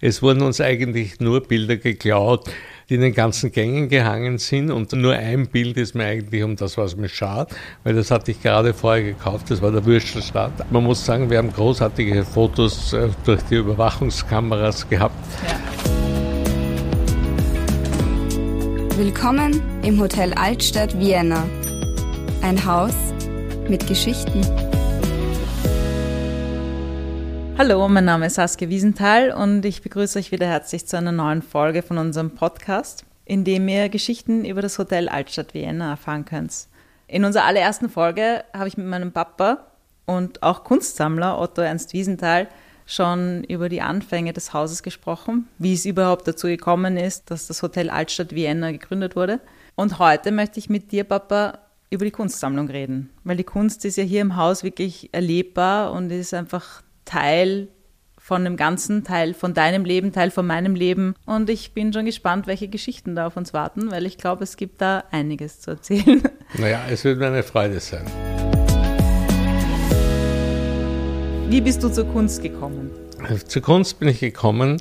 Es wurden uns eigentlich nur Bilder geklaut, die in den ganzen Gängen gehangen sind und nur ein Bild ist mir eigentlich um das, was mir schaut, weil das hatte ich gerade vorher gekauft, das war der Würstelstadt. Man muss sagen, wir haben großartige Fotos äh, durch die Überwachungskameras gehabt. Willkommen im Hotel Altstadt Vienna. Ein Haus mit Geschichten. Hallo, mein Name ist Saskia Wiesenthal und ich begrüße euch wieder herzlich zu einer neuen Folge von unserem Podcast, in dem ihr Geschichten über das Hotel Altstadt Vienna erfahren könnt. In unserer allerersten Folge habe ich mit meinem Papa und auch Kunstsammler Otto Ernst Wiesenthal schon über die Anfänge des Hauses gesprochen, wie es überhaupt dazu gekommen ist, dass das Hotel Altstadt Vienna gegründet wurde. Und heute möchte ich mit dir, Papa, über die Kunstsammlung reden, weil die Kunst ist ja hier im Haus wirklich erlebbar und ist einfach Teil von dem Ganzen, Teil von deinem Leben, Teil von meinem Leben. Und ich bin schon gespannt, welche Geschichten da auf uns warten, weil ich glaube, es gibt da einiges zu erzählen. Naja, es wird mir eine Freude sein. Wie bist du zur Kunst gekommen? Zur Kunst bin ich gekommen,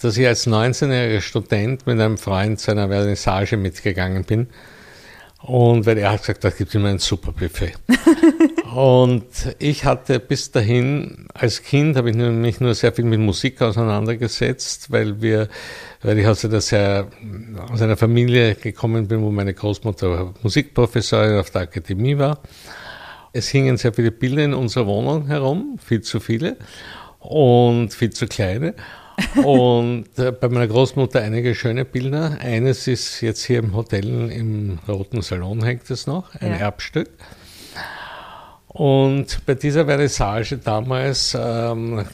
dass ich als 19-jähriger Student mit einem Freund zu einer Vernissage mitgegangen bin. Und weil er hat gesagt, da gibt es immer ein super Buffet. und ich hatte bis dahin, als Kind habe ich mich nur sehr viel mit Musik auseinandergesetzt, weil wir, weil ich aus einer sehr, aus einer Familie gekommen bin, wo meine Großmutter Musikprofessorin auf der Akademie war. Es hingen sehr viele Bilder in unserer Wohnung herum, viel zu viele und viel zu kleine. Und äh, bei meiner Großmutter einige schöne Bilder. Eines ist jetzt hier im Hotel im Roten Salon hängt es noch, ein ja. Erbstück. Und bei dieser Vernissage damals ähm,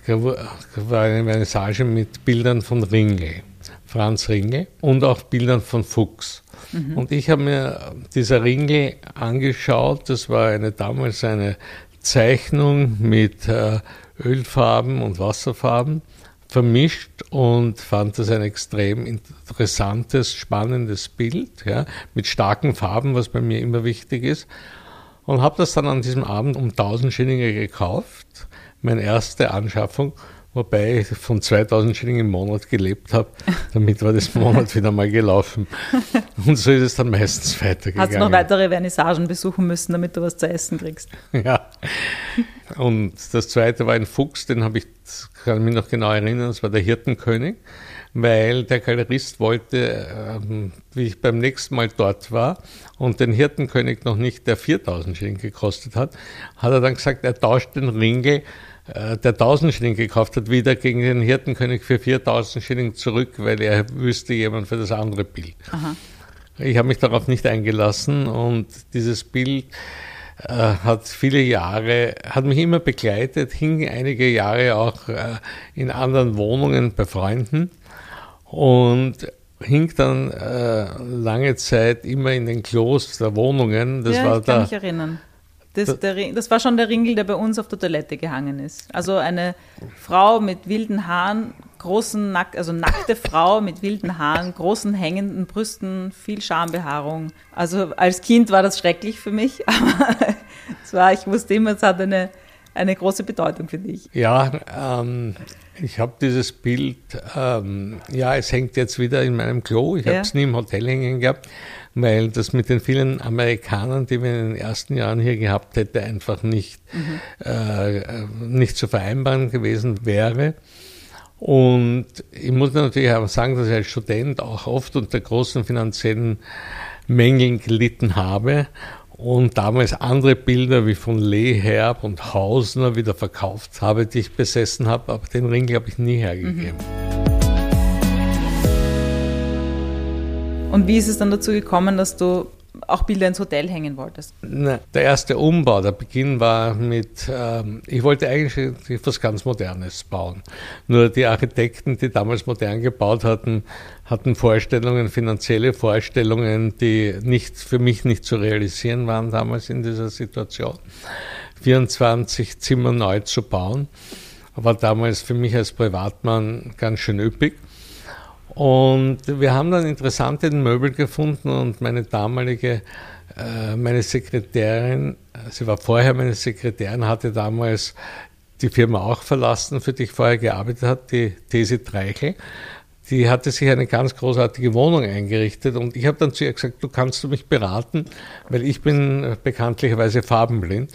war eine Vernissage mit Bildern von Ringel, Franz Ringel und auch Bildern von Fuchs. Mhm. Und ich habe mir dieser Ringel angeschaut. Das war eine damals eine Zeichnung mit äh, Ölfarben und Wasserfarben vermischt und fand das ein extrem interessantes, spannendes Bild, ja, mit starken Farben, was bei mir immer wichtig ist. Und habe das dann an diesem Abend um 1000 Schillinge gekauft, meine erste Anschaffung, wobei ich von 2000 Schilling im Monat gelebt habe. Damit war das Monat wieder mal gelaufen. Und so ist es dann meistens weitergegangen. Hast du noch weitere Vernissagen besuchen müssen, damit du was zu essen kriegst? Ja. Und das zweite war ein Fuchs, den habe ich, kann ich mich noch genau erinnern, das war der Hirtenkönig, weil der Galerist wollte, ähm, wie ich beim nächsten Mal dort war und den Hirtenkönig noch nicht der 4000 Schilling gekostet hat, hat er dann gesagt, er tauscht den Ringel, äh, der 1000 Schilling gekauft hat, wieder gegen den Hirtenkönig für 4000 Schilling zurück, weil er wüsste jemand für das andere Bild. Aha. Ich habe mich darauf nicht eingelassen und dieses Bild äh, hat viele Jahre, hat mich immer begleitet, hing einige Jahre auch äh, in anderen Wohnungen bei Freunden und hing dann äh, lange Zeit immer in den Klos der Wohnungen. Das ja, war ich kann da, mich erinnern. Das, der, das, war schon der Ringel, der bei uns auf der Toilette gehangen ist. Also eine Frau mit wilden Haaren, großen Nack, also nackte Frau mit wilden Haaren, großen hängenden Brüsten, viel Schambehaarung. Also als Kind war das schrecklich für mich, aber es war, ich wusste immer, es hat eine, eine große Bedeutung für dich. Ja, ähm, ich habe dieses Bild, ähm, ja, es hängt jetzt wieder in meinem Klo. Ich ja. habe es nie im Hotel hängen gehabt weil das mit den vielen Amerikanern, die wir in den ersten Jahren hier gehabt hätte, einfach nicht, mhm. äh, nicht zu vereinbaren gewesen wäre. Und ich muss natürlich auch sagen, dass ich als Student auch oft unter großen finanziellen Mängeln gelitten habe und damals andere Bilder wie von Leherb und Hausner wieder verkauft habe, die ich besessen habe, aber den Ring habe ich nie hergegeben. Mhm. Und wie ist es dann dazu gekommen, dass du auch Bilder ins Hotel hängen wolltest? Na, der erste Umbau, der Beginn war mit, ähm, ich wollte eigentlich etwas ganz Modernes bauen. Nur die Architekten, die damals modern gebaut hatten, hatten Vorstellungen, finanzielle Vorstellungen, die nicht, für mich nicht zu realisieren waren damals in dieser Situation. 24 Zimmer neu zu bauen, war damals für mich als Privatmann ganz schön üppig. Und wir haben dann interessante Möbel gefunden und meine damalige, äh, meine Sekretärin, sie war vorher meine Sekretärin, hatte damals die Firma auch verlassen, für die ich vorher gearbeitet habe, die These Treichel. Die hatte sich eine ganz großartige Wohnung eingerichtet und ich habe dann zu ihr gesagt, du kannst du mich beraten, weil ich bin bekanntlicherweise farbenblind.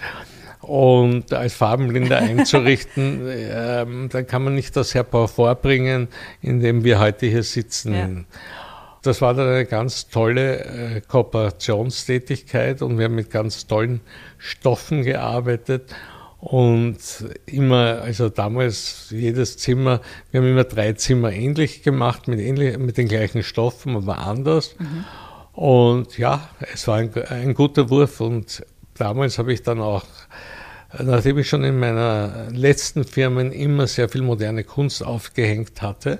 Und als Farbenblinder einzurichten, ähm, dann kann man nicht das hervorbringen, indem wir heute hier sitzen. Ja. Das war dann eine ganz tolle äh, Kooperationstätigkeit und wir haben mit ganz tollen Stoffen gearbeitet. Und immer, also damals jedes Zimmer, wir haben immer drei Zimmer ähnlich gemacht, mit, ähnlich, mit den gleichen Stoffen, aber anders. Mhm. Und ja, es war ein, ein guter Wurf und damals habe ich dann auch nachdem ich schon in meiner letzten Firmen immer sehr viel moderne Kunst aufgehängt hatte,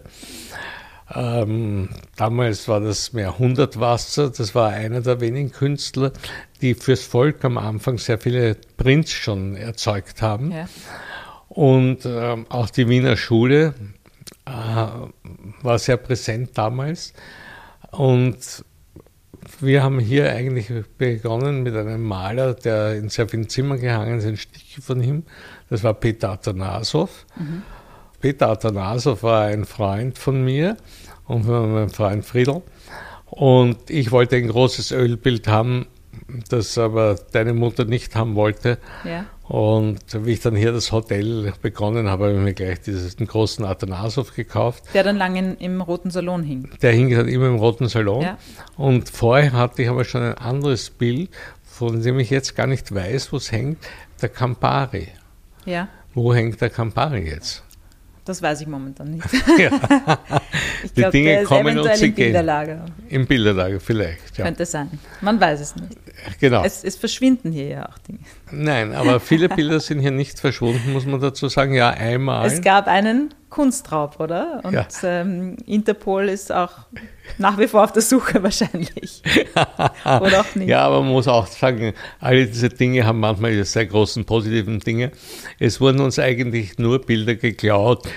ähm, damals war das mehr Hundertwasser, das war einer der wenigen Künstler, die fürs Volk am Anfang sehr viele Prints schon erzeugt haben. Ja. Und ähm, auch die Wiener Schule äh, war sehr präsent damals. Und wir haben hier eigentlich begonnen mit einem Maler, der in sehr vielen Zimmern gehangen ist, ein Stich von ihm. Das war Peter Atanasow. Mhm. Peter Atanasow war ein Freund von mir und von meinem Freund Friedel. Und ich wollte ein großes Ölbild haben, das aber deine Mutter nicht haben wollte. Ja. Und wie ich dann hier das Hotel begonnen habe, habe ich mir gleich diesen großen Atanasow gekauft. Der dann lange im Roten Salon hing. Der hing dann immer im Roten Salon. Ja. Und vorher hatte ich aber schon ein anderes Bild, von dem ich jetzt gar nicht weiß, wo es hängt, der Campari. Ja. Wo hängt der Campari jetzt? Das weiß ich momentan nicht. ja. ich Die glaub, Dinge kommen und sie im gehen. Bilderlager. Im Bilderlager vielleicht, ja. Könnte sein. Man weiß es nicht. Genau. Es, es, verschwinden hier ja auch Dinge. Nein, aber viele Bilder sind hier nicht verschwunden, muss man dazu sagen. Ja, einmal. Es gab einen Kunstraub, oder? Und ja. ähm, Interpol ist auch nach wie vor auf der Suche wahrscheinlich. oder auch nicht. Ja, aber man muss auch sagen, alle diese Dinge haben manchmal sehr großen positiven Dinge. Es wurden uns eigentlich nur Bilder geklaut,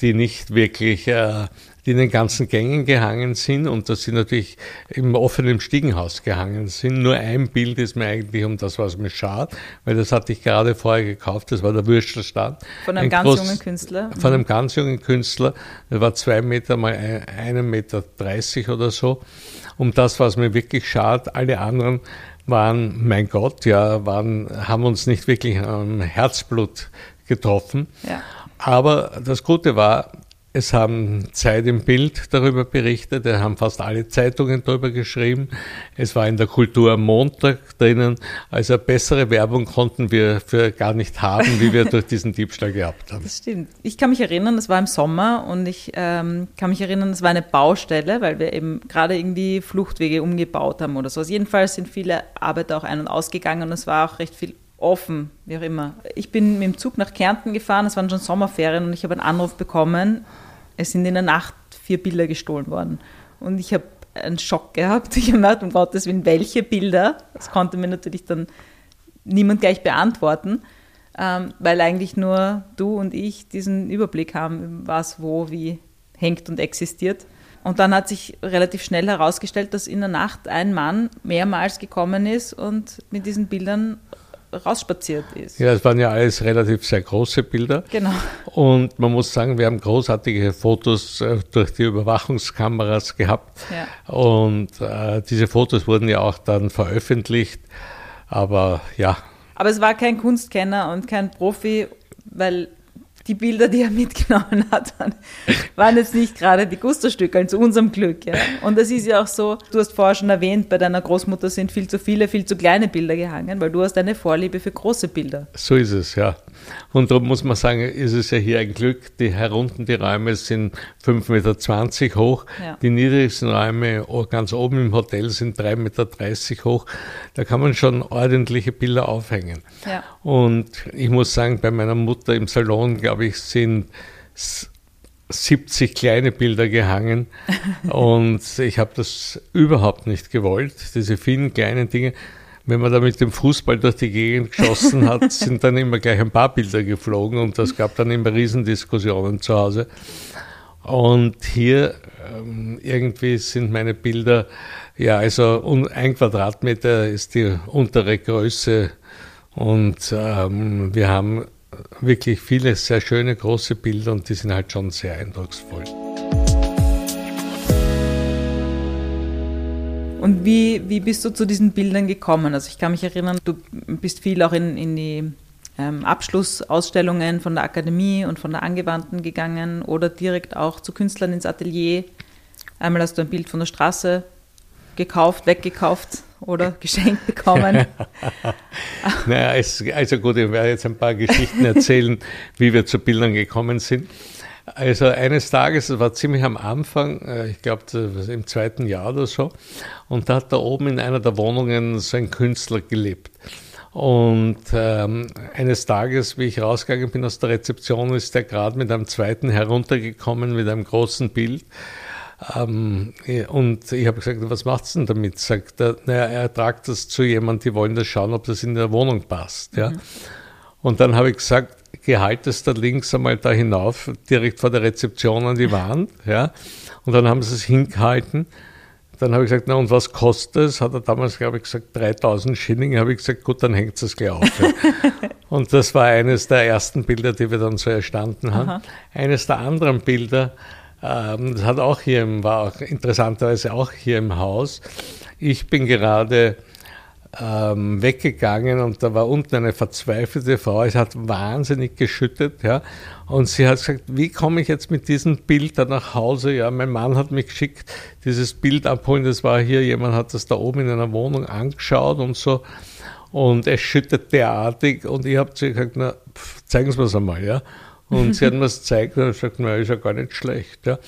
die nicht wirklich äh, die in den ganzen Gängen gehangen sind und dass sie natürlich im offenen Stiegenhaus gehangen sind. Nur ein Bild ist mir eigentlich um das, was mir schaut, weil das hatte ich gerade vorher gekauft, das war der Würstelstand. Von einem ein ganz groß, jungen Künstler? Von einem ganz jungen Künstler, der war zwei Meter mal einen Meter dreißig oder so. Um das, was mir wirklich schaut, alle anderen waren, mein Gott, ja, waren, haben uns nicht wirklich am Herzblut getroffen. Ja. Aber das Gute war, es haben Zeit im Bild darüber berichtet, es haben fast alle Zeitungen darüber geschrieben. Es war in der Kultur am Montag drinnen. Also bessere Werbung konnten wir für gar nicht haben, wie wir durch diesen Diebstahl gehabt haben. Das stimmt. Ich kann mich erinnern, es war im Sommer und ich ähm, kann mich erinnern, es war eine Baustelle, weil wir eben gerade irgendwie Fluchtwege umgebaut haben oder so. Also jedenfalls sind viele Arbeiter auch ein- und ausgegangen und es war auch recht viel offen, wie auch immer. Ich bin mit dem Zug nach Kärnten gefahren, es waren schon Sommerferien und ich habe einen Anruf bekommen, es sind in der Nacht vier Bilder gestohlen worden. Und ich habe einen Schock gehabt. Ich habe gedacht, um Gottes Willen, welche Bilder? Das konnte mir natürlich dann niemand gleich beantworten, ähm, weil eigentlich nur du und ich diesen Überblick haben, was wo wie hängt und existiert. Und dann hat sich relativ schnell herausgestellt, dass in der Nacht ein Mann mehrmals gekommen ist und mit diesen Bildern rausspaziert ist. Ja, es waren ja alles relativ sehr große Bilder. Genau. Und man muss sagen, wir haben großartige Fotos äh, durch die Überwachungskameras gehabt. Ja. Und äh, diese Fotos wurden ja auch dann veröffentlicht. Aber ja. Aber es war kein Kunstkenner und kein Profi, weil die Bilder, die er mitgenommen hat, waren jetzt nicht gerade die Gusterstücke, zu unserem Glück. Ja. Und das ist ja auch so, du hast vorher schon erwähnt, bei deiner Großmutter sind viel zu viele, viel zu kleine Bilder gehangen, weil du hast eine Vorliebe für große Bilder. So ist es, ja. Und darum muss man sagen, ist es ja hier ein Glück, die herunten, die Räume sind 5,20 Meter hoch, ja. die niedrigsten Räume ganz oben im Hotel sind 3,30 Meter hoch. Da kann man schon ordentliche Bilder aufhängen. Ja. Und ich muss sagen, bei meiner Mutter im Salon, glaube ich, sind 70 kleine Bilder gehangen und ich habe das überhaupt nicht gewollt, diese vielen kleinen Dinge. Wenn man da mit dem Fußball durch die Gegend geschossen hat, sind dann immer gleich ein paar Bilder geflogen und das gab dann immer Riesendiskussionen zu Hause. Und hier ähm, irgendwie sind meine Bilder, ja, also ein Quadratmeter ist die untere Größe und ähm, wir haben wirklich viele sehr schöne große Bilder und die sind halt schon sehr eindrucksvoll. Und wie, wie bist du zu diesen Bildern gekommen? Also ich kann mich erinnern, du bist viel auch in, in die ähm, Abschlussausstellungen von der Akademie und von der Angewandten gegangen oder direkt auch zu Künstlern ins Atelier. Einmal hast du ein Bild von der Straße gekauft, weggekauft oder geschenkt bekommen. naja, es, also gut, ich werde jetzt ein paar Geschichten erzählen, wie wir zu Bildern gekommen sind. Also eines Tages, das war ziemlich am Anfang, äh, ich glaube im zweiten Jahr oder so, und da hat da oben in einer der Wohnungen so ein Künstler gelebt. Und ähm, eines Tages, wie ich rausgegangen bin aus der Rezeption, ist der gerade mit einem zweiten heruntergekommen, mit einem großen Bild. Ähm, und ich habe gesagt, was macht's denn damit? Sagt er, naja, er tragt das zu jemandem, die wollen das schauen, ob das in der Wohnung passt. Ja? Mhm. Und dann habe ich gesagt, Gehalt es da links einmal da hinauf, direkt vor der Rezeption an die Wand. Ja? Und dann haben sie es hingehalten. Dann habe ich gesagt, na und was kostet es? Hat er damals, glaube ich, gesagt, 3000 Schilling. Habe ich gesagt, gut, dann hängt es gleich auf. und das war eines der ersten Bilder, die wir dann so erstanden haben. Aha. Eines der anderen Bilder, das hat auch hier, im, war auch interessanterweise auch hier im Haus. Ich bin gerade ähm, weggegangen und da war unten eine verzweifelte Frau, es hat wahnsinnig geschüttet, ja, und sie hat gesagt, wie komme ich jetzt mit diesem Bild da nach Hause, ja, mein Mann hat mich geschickt, dieses Bild abholen, das war hier, jemand hat das da oben in einer Wohnung angeschaut und so, und es schüttet derartig. Und ich habe zu ihr gesagt, na, pff, zeigen Sie mir es einmal, ja, und sie hat mir es gezeigt und hat gesagt, na, ist ja gar nicht schlecht, ja,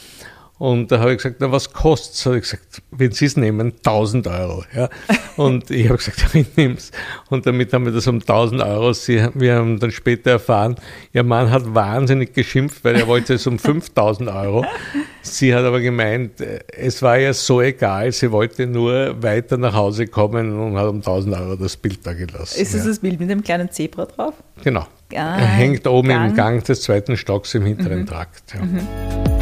und da habe ich gesagt, na, was kostet es? Habe ich gesagt, wenn Sie es nehmen, 1000 Euro. Ja. Und ich habe gesagt, ja, ich nehme es. Und damit haben wir das um 1000 Euro. Sie, wir haben dann später erfahren, Ihr Mann hat wahnsinnig geschimpft, weil er wollte es um 5000 Euro. Sie hat aber gemeint, es war ja so egal, sie wollte nur weiter nach Hause kommen und hat um 1000 Euro das Bild da gelassen. Ist das ja. das Bild mit dem kleinen Zebra drauf? Genau. Ah, er hängt oben Gang. im Gang des zweiten Stocks im hinteren mhm. Trakt. Ja. Mhm.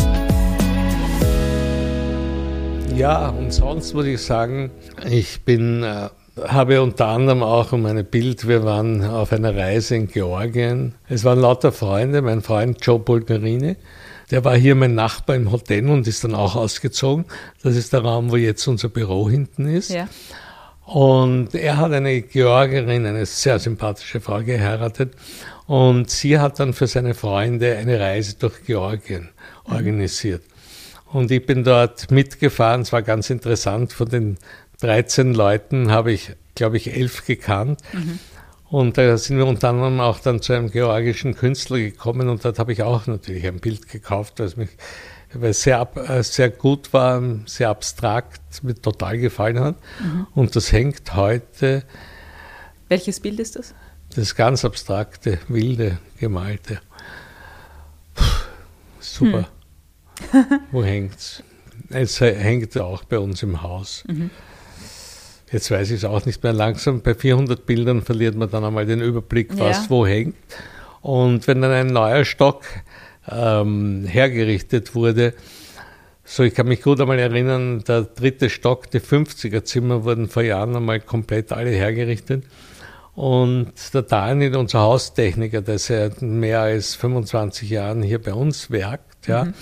Ja, und sonst würde ich sagen, ich bin, äh, habe unter anderem auch um eine Bild, wir waren auf einer Reise in Georgien. Es waren lauter Freunde, mein Freund Joe Bulgarini, der war hier mein Nachbar im Hotel und ist dann auch ausgezogen. Das ist der Raum, wo jetzt unser Büro hinten ist. Ja. Und er hat eine Georgierin, eine sehr sympathische Frau geheiratet. Und sie hat dann für seine Freunde eine Reise durch Georgien mhm. organisiert. Und ich bin dort mitgefahren. Es war ganz interessant. Von den 13 Leuten habe ich, glaube ich, elf gekannt. Mhm. Und da sind wir unter anderem auch dann zu einem georgischen Künstler gekommen und dort habe ich auch natürlich ein Bild gekauft, es mich weil es sehr, äh, sehr gut war, sehr abstrakt, mir total gefallen hat. Mhm. Und das hängt heute. Welches Bild ist das? Das ganz abstrakte, wilde, gemalte. Puh, super. Hm. Wo hängt's? Es hängt auch bei uns im Haus. Mhm. Jetzt weiß ich es auch nicht mehr. Langsam bei 400 Bildern verliert man dann einmal den Überblick, was ja. wo hängt. Und wenn dann ein neuer Stock ähm, hergerichtet wurde, so ich kann mich gut einmal erinnern, der dritte Stock, die 50er Zimmer wurden vor Jahren einmal komplett alle hergerichtet. Und der Daniel, unser Haustechniker, der seit mehr als 25 Jahren hier bei uns werkt, ja, mhm.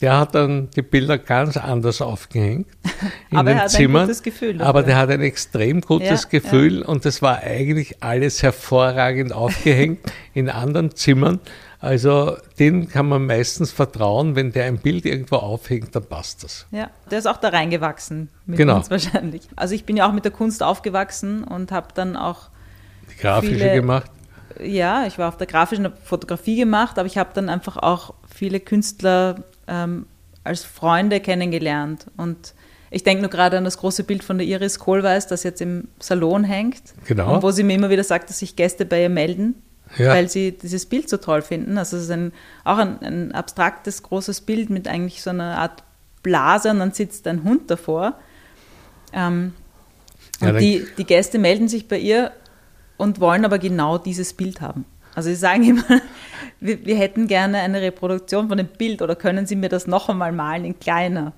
Der hat dann die Bilder ganz anders aufgehängt in aber den er hat Zimmern. Ein gutes Gefühl, aber der hat ein extrem gutes ja, Gefühl ja. und das war eigentlich alles hervorragend aufgehängt in anderen Zimmern. Also dem kann man meistens vertrauen, wenn der ein Bild irgendwo aufhängt, dann passt das. Ja, der ist auch da reingewachsen mit genau. uns wahrscheinlich. Also ich bin ja auch mit der Kunst aufgewachsen und habe dann auch die grafische viele, gemacht. Ja, ich war auf der grafischen Fotografie gemacht, aber ich habe dann einfach auch viele Künstler ähm, als Freunde kennengelernt. Und ich denke nur gerade an das große Bild von der Iris Kohlweis, das jetzt im Salon hängt. Genau. Und wo sie mir immer wieder sagt, dass sich Gäste bei ihr melden, ja. weil sie dieses Bild so toll finden. Also es ist ein, auch ein, ein, abstraktes, großes Bild mit eigentlich so einer Art Blase und dann sitzt ein Hund davor. Ähm, ja, und die, die Gäste melden sich bei ihr und wollen aber genau dieses Bild haben. Also sie sagen immer, wir, wir, hätten gerne eine Reproduktion von dem Bild oder können Sie mir das noch einmal malen in kleiner?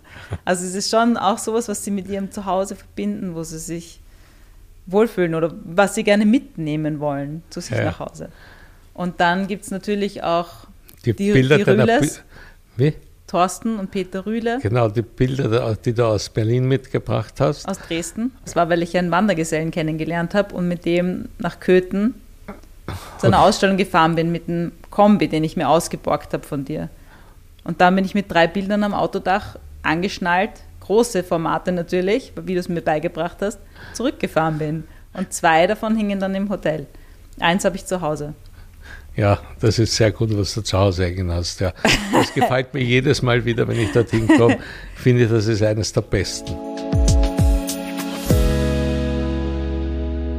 Also es ist schon auch sowas, was Sie mit Ihrem Zuhause verbinden, wo Sie sich wohlfühlen oder was Sie gerne mitnehmen wollen zu sich ja. nach Hause. Und dann gibt es natürlich auch die, die Bilder die deiner Wie? Thorsten und Peter Rühle. Genau, die Bilder, die du aus Berlin mitgebracht hast. Aus Dresden. Das war, weil ich einen Wandergesellen kennengelernt habe und mit dem nach Köthen zu einer Ausstellung gefahren bin mit einem Kombi, den ich mir ausgeborgt habe von dir. Und dann bin ich mit drei Bildern am Autodach angeschnallt, große Formate natürlich, wie du es mir beigebracht hast, zurückgefahren bin. Und zwei davon hingen dann im Hotel. Eins habe ich zu Hause. Ja, das ist sehr gut, was du zu Hause hängen hast. Ja. Das gefällt mir jedes Mal wieder, wenn ich dorthin komme. Finde ich, das ist eines der besten.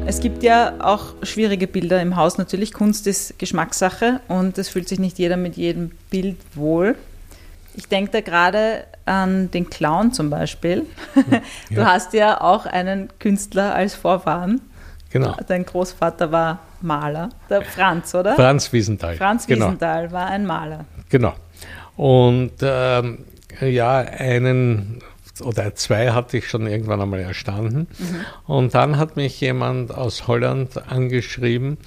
Es gibt ja auch schwierige Bilder im Haus natürlich. Kunst ist Geschmackssache und es fühlt sich nicht jeder mit jedem Bild wohl. Ich denke da gerade an den Clown zum Beispiel. Du ja. hast ja auch einen Künstler als Vorfahren. Genau. Dein Großvater war Maler. Der Franz, oder? Franz Wiesenthal. Franz genau. Wiesenthal genau. war ein Maler. Genau. Und ähm, ja, einen oder zwei hatte ich schon irgendwann einmal erstanden. Mhm. Und dann hat mich jemand aus Holland angeschrieben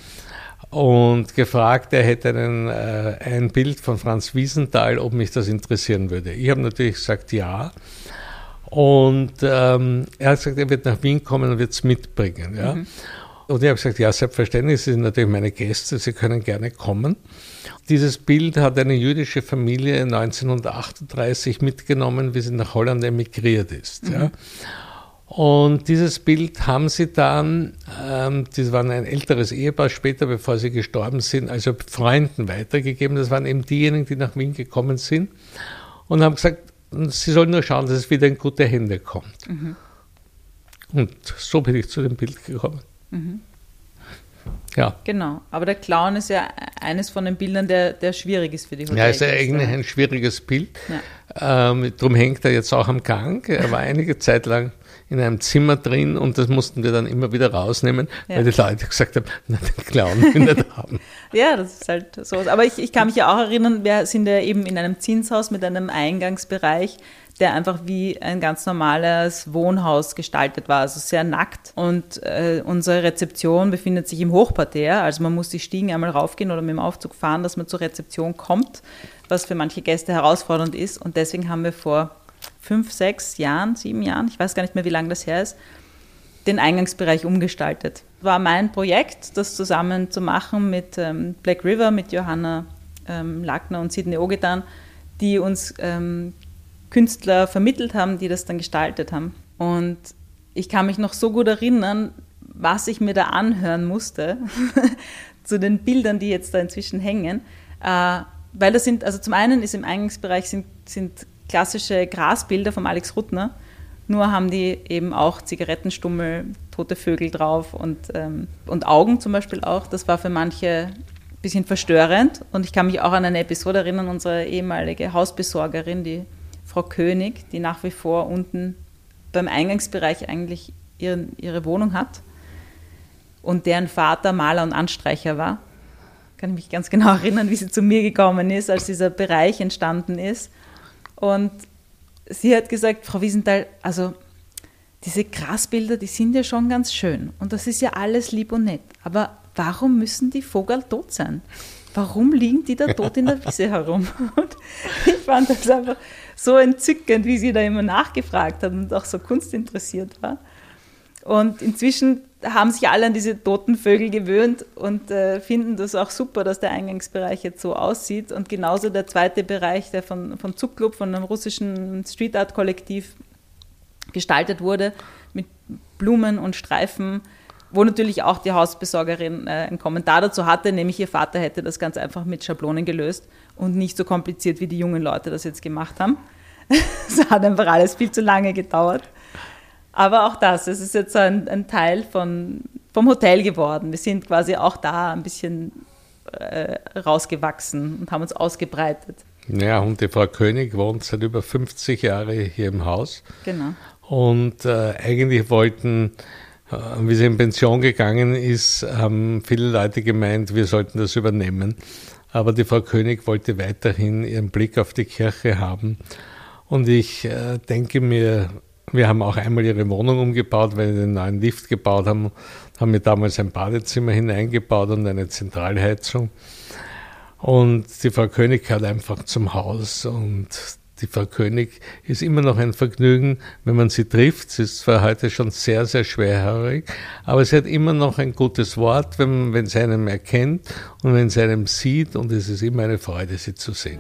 und gefragt, er hätte einen, äh, ein Bild von Franz Wiesenthal, ob mich das interessieren würde. Ich habe natürlich gesagt, ja. Und ähm, er hat gesagt, er wird nach Wien kommen und wird es mitbringen. Ja? Mhm. Und ich habe gesagt, ja, selbstverständlich, Sie sind natürlich meine Gäste, Sie können gerne kommen. Dieses Bild hat eine jüdische Familie 1938 mitgenommen, wie sie nach Holland emigriert ist. Mhm. Ja. Und dieses Bild haben sie dann, ähm, das waren ein älteres Ehepaar später, bevor sie gestorben sind, also Freunden weitergegeben. Das waren eben diejenigen, die nach Wien gekommen sind und haben gesagt, sie sollen nur schauen, dass es wieder in gute Hände kommt. Mhm. Und so bin ich zu dem Bild gekommen. Mhm. Ja. Genau. Aber der Clown ist ja eines von den Bildern, der, der schwierig ist für die Hotelgäste. Ja, ist ja eigentlich ein schwieriges Bild. Ja. Ähm, darum hängt er jetzt auch am Gang. Er war einige Zeit lang in einem Zimmer drin und das mussten wir dann immer wieder rausnehmen, ja. weil die Leute gesagt haben, na, den Clown will nicht haben. ja, das ist halt so. Aber ich, ich kann mich ja auch erinnern, wir sind ja eben in einem Zinshaus mit einem Eingangsbereich der einfach wie ein ganz normales Wohnhaus gestaltet war, also sehr nackt. Und äh, unsere Rezeption befindet sich im Hochparterre, also man muss die Stiegen einmal raufgehen oder mit dem Aufzug fahren, dass man zur Rezeption kommt, was für manche Gäste herausfordernd ist. Und deswegen haben wir vor fünf, sechs Jahren, sieben Jahren, ich weiß gar nicht mehr, wie lange das her ist, den Eingangsbereich umgestaltet. War mein Projekt, das zusammen zu machen mit ähm, Black River, mit Johanna ähm, Lackner und Sidney Ogedan, die uns ähm, Künstler vermittelt haben, die das dann gestaltet haben. Und ich kann mich noch so gut erinnern, was ich mir da anhören musste zu den Bildern, die jetzt da inzwischen hängen. Äh, weil das sind, also zum einen ist im Eingangsbereich sind, sind klassische Grasbilder von Alex Ruttner, nur haben die eben auch Zigarettenstummel, tote Vögel drauf und, ähm, und Augen zum Beispiel auch. Das war für manche ein bisschen verstörend. Und ich kann mich auch an eine Episode erinnern, unsere ehemalige Hausbesorgerin, die Frau König, die nach wie vor unten beim Eingangsbereich eigentlich ihren, ihre Wohnung hat und deren Vater Maler und Anstreicher war. Kann ich mich ganz genau erinnern, wie sie zu mir gekommen ist, als dieser Bereich entstanden ist. Und sie hat gesagt, Frau Wiesenthal, also diese Grasbilder, die sind ja schon ganz schön und das ist ja alles lieb und nett. Aber warum müssen die Vogel tot sein? Warum liegen die da tot in der Wiese herum? Und ich fand das einfach so entzückend, wie sie da immer nachgefragt hat und auch so kunstinteressiert war. Und inzwischen haben sich alle an diese toten Vögel gewöhnt und äh, finden das auch super, dass der Eingangsbereich jetzt so aussieht. Und genauso der zweite Bereich, der von, von Zuckclub, von einem russischen Street Art Kollektiv gestaltet wurde, mit Blumen und Streifen, wo natürlich auch die Hausbesorgerin äh, einen Kommentar dazu hatte, nämlich ihr Vater hätte das ganz einfach mit Schablonen gelöst und nicht so kompliziert, wie die jungen Leute das jetzt gemacht haben. Es hat einfach alles viel zu lange gedauert. Aber auch das, es ist jetzt ein, ein Teil von, vom Hotel geworden. Wir sind quasi auch da ein bisschen äh, rausgewachsen und haben uns ausgebreitet. Ja, und die Frau König wohnt seit über 50 Jahren hier im Haus. Genau. Und äh, eigentlich wollten, äh, wie sie in Pension gegangen ist, haben viele Leute gemeint, wir sollten das übernehmen. Aber die Frau König wollte weiterhin ihren Blick auf die Kirche haben. Und ich äh, denke mir, Wir haben auch einmal ihre Wohnung umgebaut, weil wir den neuen Lift gebaut haben, haben wir damals ein Badezimmer hineingebaut und eine Zentralheizung. Und die Frau König gehört einfach zum Haus und die Frau König ist immer noch ein Vergnügen, wenn man sie trifft. Sie ist zwar heute schon sehr, sehr schwerhörig, aber sie hat immer noch ein gutes Wort, wenn, wenn sie einem erkennt und wenn sie einem sieht und es ist immer eine Freude, sie zu sehen.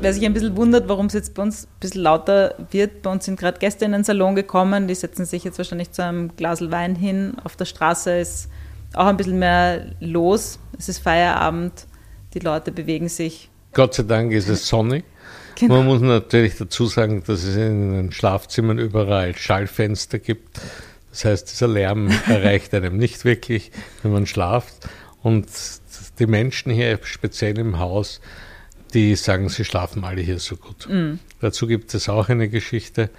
Wer sich ein bisschen wundert, warum es jetzt bei uns ein bisschen lauter wird, bei uns sind gerade Gäste in den Salon gekommen, die setzen sich jetzt wahrscheinlich zu einem Glas Wein hin. Auf der Straße ist auch ein bisschen mehr los. Es ist Feierabend, die Leute bewegen sich. Gott sei Dank ist es sonnig. Genau. Man muss natürlich dazu sagen, dass es in den Schlafzimmern überall Schallfenster gibt. Das heißt, dieser Lärm erreicht einem nicht wirklich, wenn man schlaft. Und die Menschen hier, speziell im Haus, die sagen, sie schlafen alle hier so gut. Mm. Dazu gibt es auch eine Geschichte.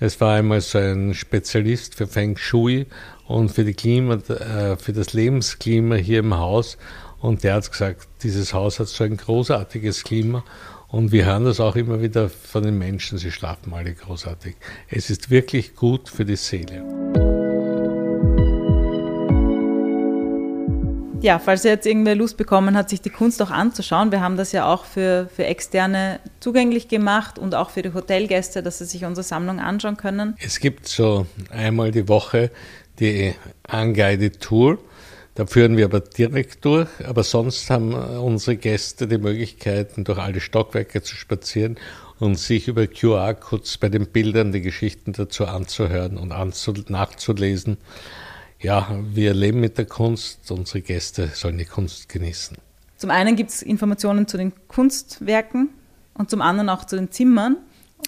Es war einmal so ein Spezialist für Feng Shui und für, Klima, äh, für das Lebensklima hier im Haus. Und der hat gesagt, dieses Haus hat so ein großartiges Klima. Und wir hören das auch immer wieder von den Menschen, sie schlafen alle großartig. Es ist wirklich gut für die Seele. Ja, falls ihr jetzt irgendwer Lust bekommen hat, sich die Kunst auch anzuschauen, wir haben das ja auch für, für Externe zugänglich gemacht und auch für die Hotelgäste, dass sie sich unsere Sammlung anschauen können. Es gibt so einmal die Woche die Unguided Tour. Da führen wir aber direkt durch, aber sonst haben unsere Gäste die Möglichkeiten, durch alle Stockwerke zu spazieren und sich über QR-Codes bei den Bildern die Geschichten dazu anzuhören und nachzulesen ja, wir leben mit der Kunst, unsere Gäste sollen die Kunst genießen. Zum einen gibt es Informationen zu den Kunstwerken und zum anderen auch zu den Zimmern.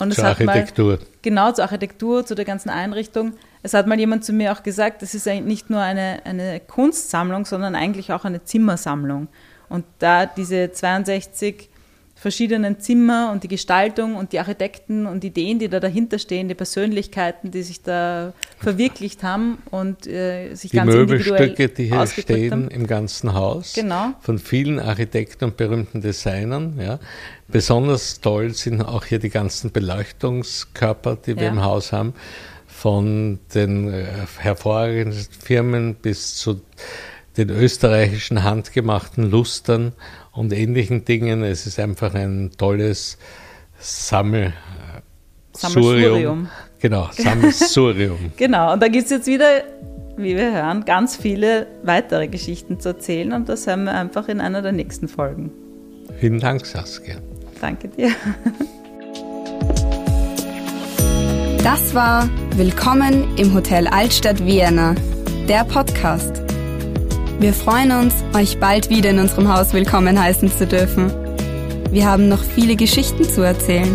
Und zur Architektur. Mal, genau, zur Architektur, zu der ganzen Einrichtung. Es hat mal jemand zu mir auch gesagt, das ist nicht nur eine, eine Kunstsammlung, sondern eigentlich auch eine Zimmersammlung. Und da diese 62 verschiedenen Zimmer und die Gestaltung und die Architekten und Ideen, die da dahinter stehen, die Persönlichkeiten, die sich da verwirklicht haben und äh, sich die ganz Möbelstücke, die hier stehen haben. im ganzen Haus, genau. von vielen Architekten und berühmten Designern. Ja. Besonders toll sind auch hier die ganzen Beleuchtungskörper, die wir ja. im Haus haben, von den äh, hervorragenden Firmen bis zu den österreichischen handgemachten Lustern und ähnlichen Dingen. Es ist einfach ein tolles Sammel Sammelsurium. Genau, Sammelsurium. genau, und da gibt es jetzt wieder, wie wir hören, ganz viele weitere Geschichten zu erzählen und das haben wir einfach in einer der nächsten Folgen. Vielen Dank, Saskia. Danke dir. Das war Willkommen im Hotel Altstadt Vienna, der Podcast. Wir freuen uns, euch bald wieder in unserem Haus willkommen heißen zu dürfen. Wir haben noch viele Geschichten zu erzählen.